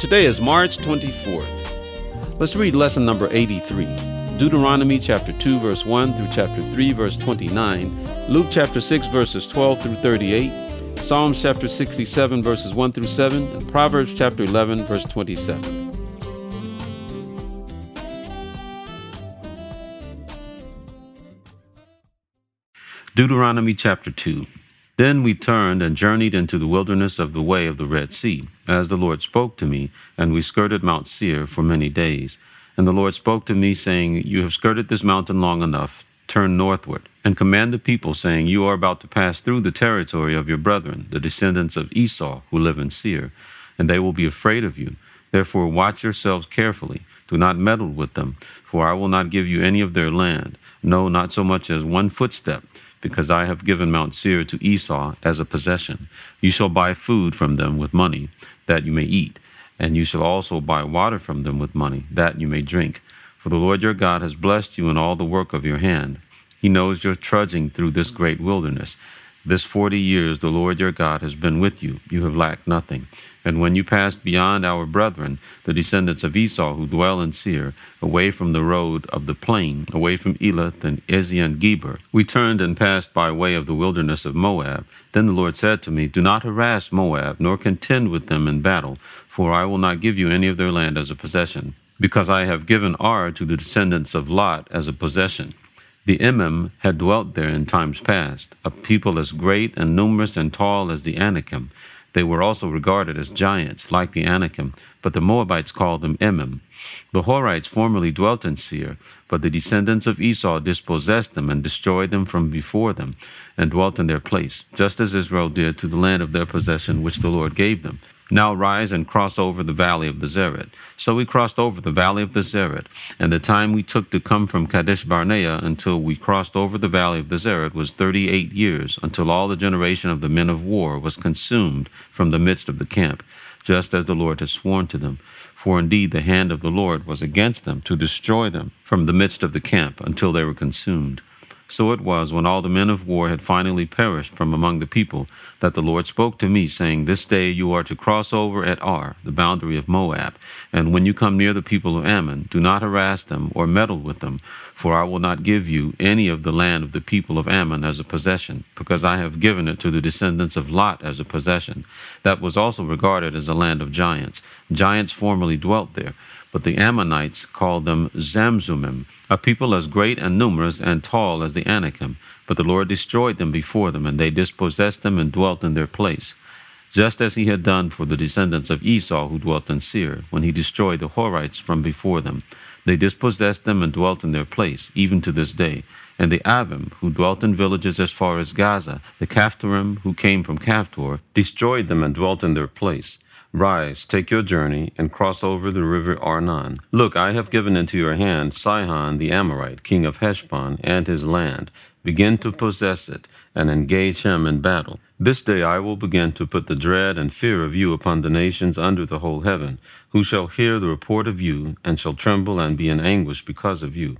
Today is March 24th. Let's read lesson number 83. Deuteronomy chapter 2 verse 1 through chapter 3 verse 29, Luke chapter 6 verses 12 through 38, Psalms chapter 67 verses 1 through 7, and Proverbs chapter 11 verse 27. Deuteronomy chapter 2 Then we turned and journeyed into the wilderness of the way of the Red Sea, as the Lord spoke to me, and we skirted Mount Seir for many days. And the Lord spoke to me, saying, You have skirted this mountain long enough. Turn northward, and command the people, saying, You are about to pass through the territory of your brethren, the descendants of Esau, who live in Seir, and they will be afraid of you. Therefore, watch yourselves carefully. Do not meddle with them, for I will not give you any of their land, no, not so much as one footstep, because I have given Mount Seir to Esau as a possession. You shall buy food from them with money, that you may eat and you shall also buy water from them with money, that you may drink. For the Lord your God has blessed you in all the work of your hand. He knows your trudging through this great wilderness. This forty years the Lord your God has been with you. You have lacked nothing. And when you passed beyond our brethren, the descendants of Esau who dwell in Seir, away from the road of the plain, away from Elath and Ezion Geber, we turned and passed by way of the wilderness of Moab. Then the Lord said to me, Do not harass Moab, nor contend with them in battle, for I will not give you any of their land as a possession, because I have given Ar to the descendants of Lot as a possession. The Emim had dwelt there in times past, a people as great and numerous and tall as the Anakim. They were also regarded as giants, like the Anakim, but the Moabites called them Emim. The Horites formerly dwelt in Seir, but the descendants of Esau dispossessed them and destroyed them from before them, and dwelt in their place, just as Israel did to the land of their possession which the Lord gave them. Now rise and cross over the valley of the Zered. So we crossed over the valley of the Zered, and the time we took to come from Kadesh Barnea until we crossed over the valley of the Zered was thirty eight years, until all the generation of the men of war was consumed from the midst of the camp, just as the Lord had sworn to them. For indeed the hand of the Lord was against them to destroy them from the midst of the camp until they were consumed. So it was, when all the men of war had finally perished from among the people, that the Lord spoke to me, saying, This day you are to cross over at Ar, the boundary of Moab. And when you come near the people of Ammon, do not harass them or meddle with them, for I will not give you any of the land of the people of Ammon as a possession, because I have given it to the descendants of Lot as a possession. That was also regarded as a land of giants. Giants formerly dwelt there, but the Ammonites called them Zamzummim a people as great and numerous and tall as the Anakim. But the Lord destroyed them before them, and they dispossessed them and dwelt in their place, just as he had done for the descendants of Esau who dwelt in Seir, when he destroyed the Horites from before them. They dispossessed them and dwelt in their place, even to this day. And the Avim, who dwelt in villages as far as Gaza, the Caphtorim, who came from Caphtor, destroyed them and dwelt in their place. Rise, take your journey, and cross over the river Arnon. Look, I have given into your hand Sihon the Amorite, king of Heshbon, and his land. Begin to possess it, and engage him in battle. This day I will begin to put the dread and fear of you upon the nations under the whole heaven, who shall hear the report of you, and shall tremble and be in anguish because of you.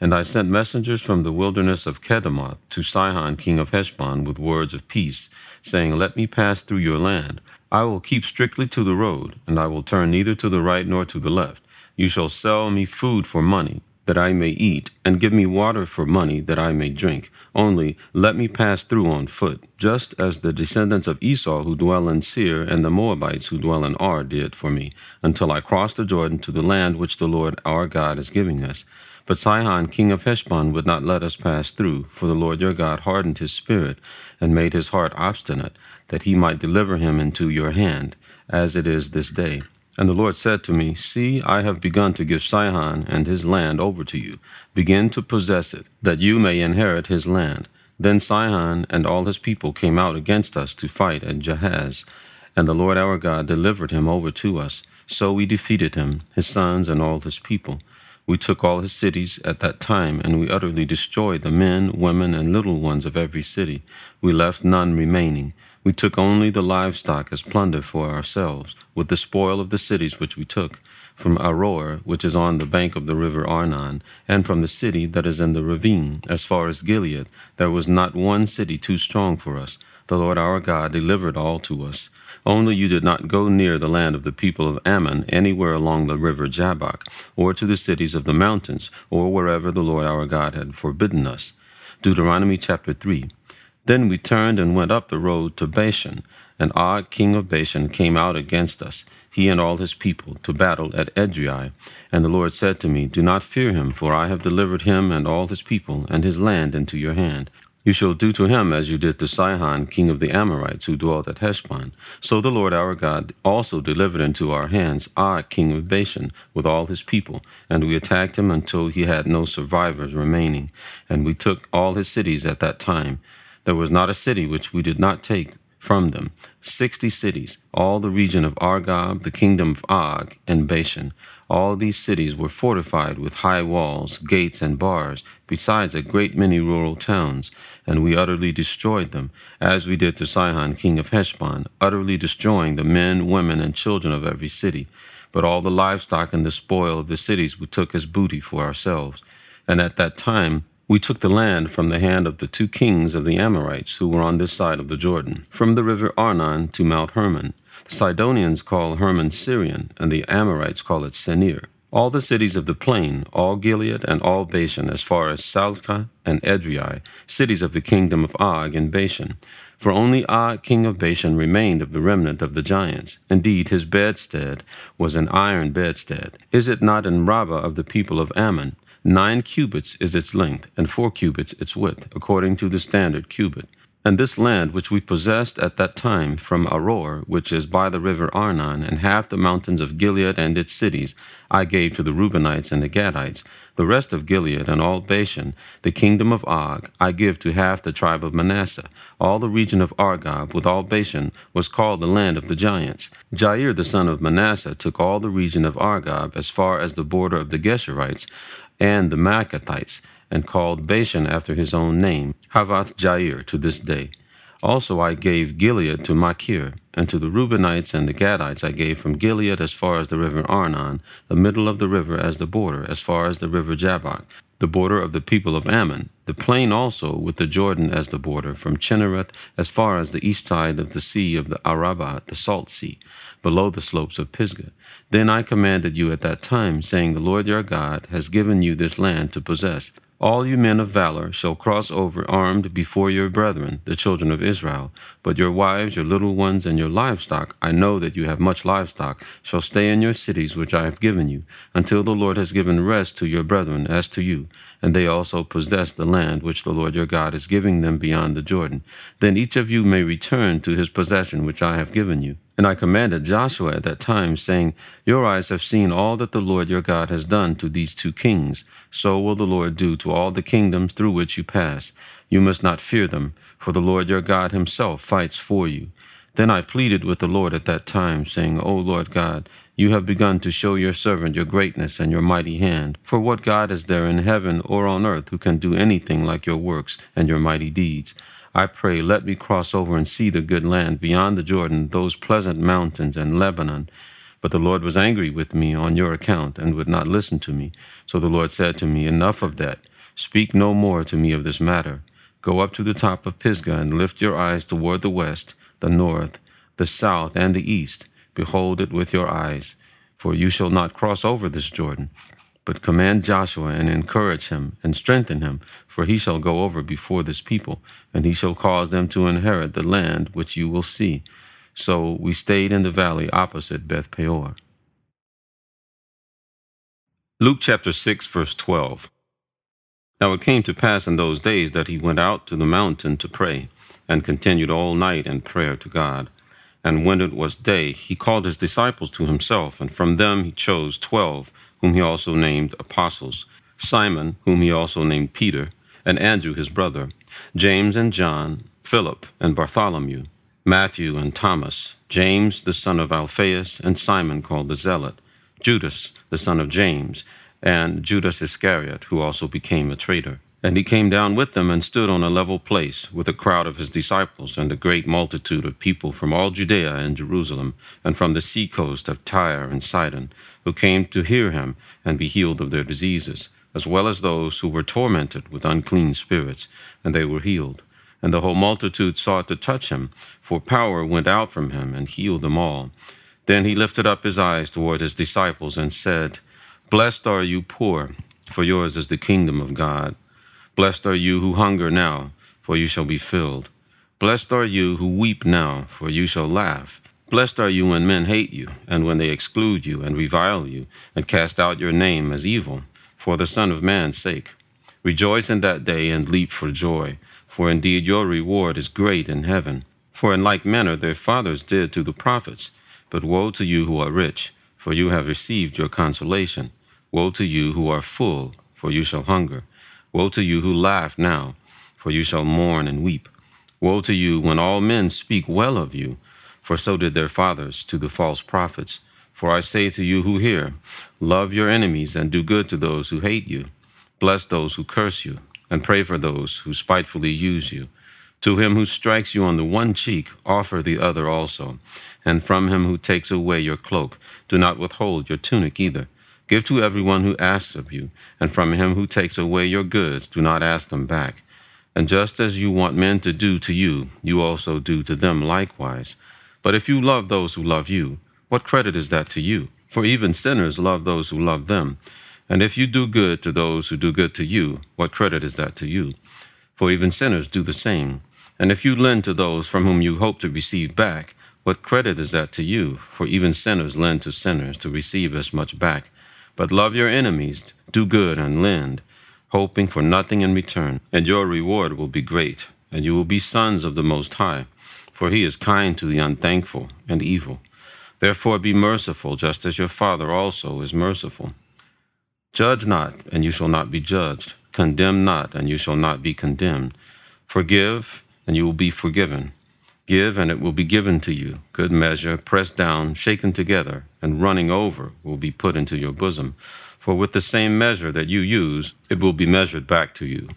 And I sent messengers from the wilderness of Kedemoth to Sihon king of Heshbon with words of peace, saying, Let me pass through your land. I will keep strictly to the road, and I will turn neither to the right nor to the left. You shall sell me food for money, that I may eat, and give me water for money, that I may drink. Only let me pass through on foot, just as the descendants of Esau who dwell in Seir and the Moabites who dwell in Ar did for me, until I cross the Jordan to the land which the Lord our God is giving us. But Sihon, king of Heshbon, would not let us pass through, for the Lord your God hardened his spirit, and made his heart obstinate that he might deliver him into your hand, as it is this day. And the Lord said to me, See, I have begun to give Sihon and his land over to you. Begin to possess it, that you may inherit his land. Then Sihon and all his people came out against us to fight at Jahaz. And the Lord our God delivered him over to us. So we defeated him, his sons, and all his people. We took all his cities at that time, and we utterly destroyed the men, women, and little ones of every city. We left none remaining. We took only the livestock as plunder for ourselves, with the spoil of the cities which we took, from Aroer, which is on the bank of the river Arnon, and from the city that is in the ravine, as far as Gilead. There was not one city too strong for us. The Lord our God delivered all to us. Only you did not go near the land of the people of Ammon, anywhere along the river Jabbok, or to the cities of the mountains, or wherever the Lord our God had forbidden us. Deuteronomy chapter 3. Then we turned and went up the road to Bashan, and Og king of Bashan came out against us, he and all his people, to battle at Edrei. And the Lord said to me, Do not fear him, for I have delivered him and all his people and his land into your hand. You shall do to him as you did to Sihon, king of the Amorites, who dwelt at Heshbon. So the Lord our God also delivered into our hands Og, king of Bashan, with all his people, and we attacked him until he had no survivors remaining. And we took all his cities at that time. There was not a city which we did not take from them, sixty cities, all the region of Argob, the kingdom of Og, and Bashan. All these cities were fortified with high walls, gates, and bars, besides a great many rural towns, and we utterly destroyed them, as we did to Sihon king of Heshbon, utterly destroying the men, women, and children of every city. But all the livestock and the spoil of the cities we took as booty for ourselves. And at that time we took the land from the hand of the two kings of the Amorites who were on this side of the Jordan, from the river Arnon to Mount Hermon the Sidonians call Hermon Sirion, and the Amorites call it Senir. All the cities of the plain, all Gilead and all Bashan, as far as Salcah and Edrei, cities of the kingdom of Og in Bashan. For only Og, king of Bashan, remained of the remnant of the giants. Indeed, his bedstead was an iron bedstead. Is it not in Rabbah of the people of Ammon? Nine cubits is its length, and four cubits its width, according to the standard cubit. And this land which we possessed at that time from Aroer, which is by the river Arnon, and half the mountains of Gilead and its cities, I gave to the Reubenites and the Gadites. The rest of Gilead and all Bashan, the kingdom of Og, I give to half the tribe of Manasseh. All the region of Argob with all Bashan was called the land of the giants. Jair the son of Manasseh took all the region of Argob as far as the border of the Geshurites and the Maacathites and called Bashan after his own name, Havoth Jair, to this day. Also I gave Gilead to Machir, and to the Reubenites and the Gadites I gave from Gilead as far as the river Arnon, the middle of the river as the border, as far as the river Jabbok, the border of the people of Ammon, the plain also with the Jordan as the border, from Chinnereth as far as the east side of the sea of the Arabah, the salt sea, below the slopes of Pisgah. Then I commanded you at that time, saying, The Lord your God has given you this land to possess. All you men of valor shall cross over armed before your brethren, the children of Israel. But your wives, your little ones, and your livestock, I know that you have much livestock, shall stay in your cities which I have given you, until the Lord has given rest to your brethren as to you, and they also possess the land which the Lord your God is giving them beyond the Jordan. Then each of you may return to his possession which I have given you. And I commanded Joshua at that time, saying, Your eyes have seen all that the Lord your God has done to these two kings. So will the Lord do to all the kingdoms through which you pass. You must not fear them, for the Lord your God himself fights for you. Then I pleaded with the Lord at that time, saying, O Lord God, you have begun to show your servant your greatness and your mighty hand. For what God is there in heaven or on earth who can do anything like your works and your mighty deeds? I pray, let me cross over and see the good land beyond the Jordan, those pleasant mountains and Lebanon. But the Lord was angry with me on your account and would not listen to me. So the Lord said to me, Enough of that. Speak no more to me of this matter. Go up to the top of Pisgah and lift your eyes toward the west, the north, the south, and the east. Behold it with your eyes. For you shall not cross over this Jordan. But command Joshua and encourage him and strengthen him, for he shall go over before this people, and he shall cause them to inherit the land which you will see. So we stayed in the valley opposite Beth Peor. Luke chapter 6, verse 12. Now it came to pass in those days that he went out to the mountain to pray, and continued all night in prayer to God. And when it was day, he called his disciples to himself, and from them he chose twelve whom he also named apostles, Simon, whom he also named Peter, and Andrew his brother, James and John, Philip and Bartholomew, Matthew and Thomas, James the son of Alphaeus, and Simon called the Zealot, Judas the son of James, and Judas Iscariot, who also became a traitor. And he came down with them and stood on a level place with a crowd of his disciples and a great multitude of people from all Judea and Jerusalem, and from the sea coast of Tyre and Sidon, who came to hear him and be healed of their diseases, as well as those who were tormented with unclean spirits, and they were healed. And the whole multitude sought to touch him, for power went out from him and healed them all. Then he lifted up his eyes toward his disciples and said, Blessed are you poor, for yours is the kingdom of God. Blessed are you who hunger now, for you shall be filled. Blessed are you who weep now, for you shall laugh. Blessed are you when men hate you, and when they exclude you, and revile you, and cast out your name as evil, for the Son of Man's sake. Rejoice in that day and leap for joy, for indeed your reward is great in heaven. For in like manner their fathers did to the prophets. But woe to you who are rich, for you have received your consolation. Woe to you who are full, for you shall hunger. Woe to you who laugh now, for you shall mourn and weep. Woe to you when all men speak well of you, for so did their fathers to the false prophets. For I say to you who hear, love your enemies and do good to those who hate you. Bless those who curse you, and pray for those who spitefully use you. To him who strikes you on the one cheek, offer the other also. And from him who takes away your cloak, do not withhold your tunic either. Give to everyone who asks of you, and from him who takes away your goods, do not ask them back. And just as you want men to do to you, you also do to them likewise. But if you love those who love you, what credit is that to you? For even sinners love those who love them. And if you do good to those who do good to you, what credit is that to you? For even sinners do the same. And if you lend to those from whom you hope to receive back, what credit is that to you? For even sinners lend to sinners to receive as much back. But love your enemies, do good, and lend, hoping for nothing in return, and your reward will be great, and you will be sons of the Most High, for he is kind to the unthankful and evil. Therefore be merciful, just as your Father also is merciful. Judge not, and you shall not be judged. Condemn not, and you shall not be condemned. Forgive, and you will be forgiven. Give, and it will be given to you. Good measure, pressed down, shaken together, and running over will be put into your bosom. For with the same measure that you use, it will be measured back to you.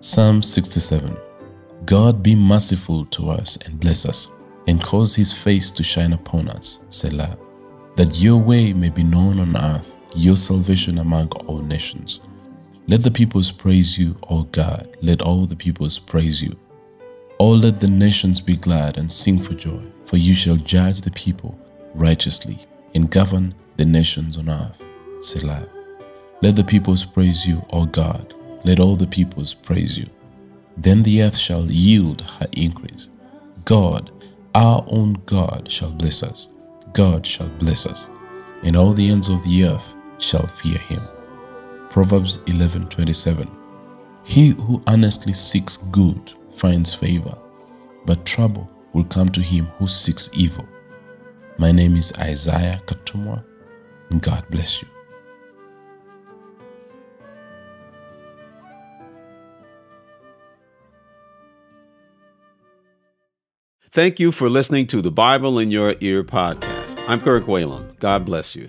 Psalm 67 God be merciful to us and bless us, and cause his face to shine upon us, Selah, that your way may be known on earth, your salvation among all nations. Let the peoples praise you, O God, let all the peoples praise you. All let the nations be glad and sing for joy, for you shall judge the people righteously and govern the nations on earth. Selah. Let the peoples praise you, O God, let all the peoples praise you. Then the earth shall yield her increase. God, our own God, shall bless us. God shall bless us, and all the ends of the earth shall fear him. Proverbs 11:27 He who earnestly seeks good finds favor, but trouble will come to him who seeks evil. My name is Isaiah Katumwa, and God bless you. Thank you for listening to the Bible in Your Ear podcast. I'm Kirk Whalum. God bless you.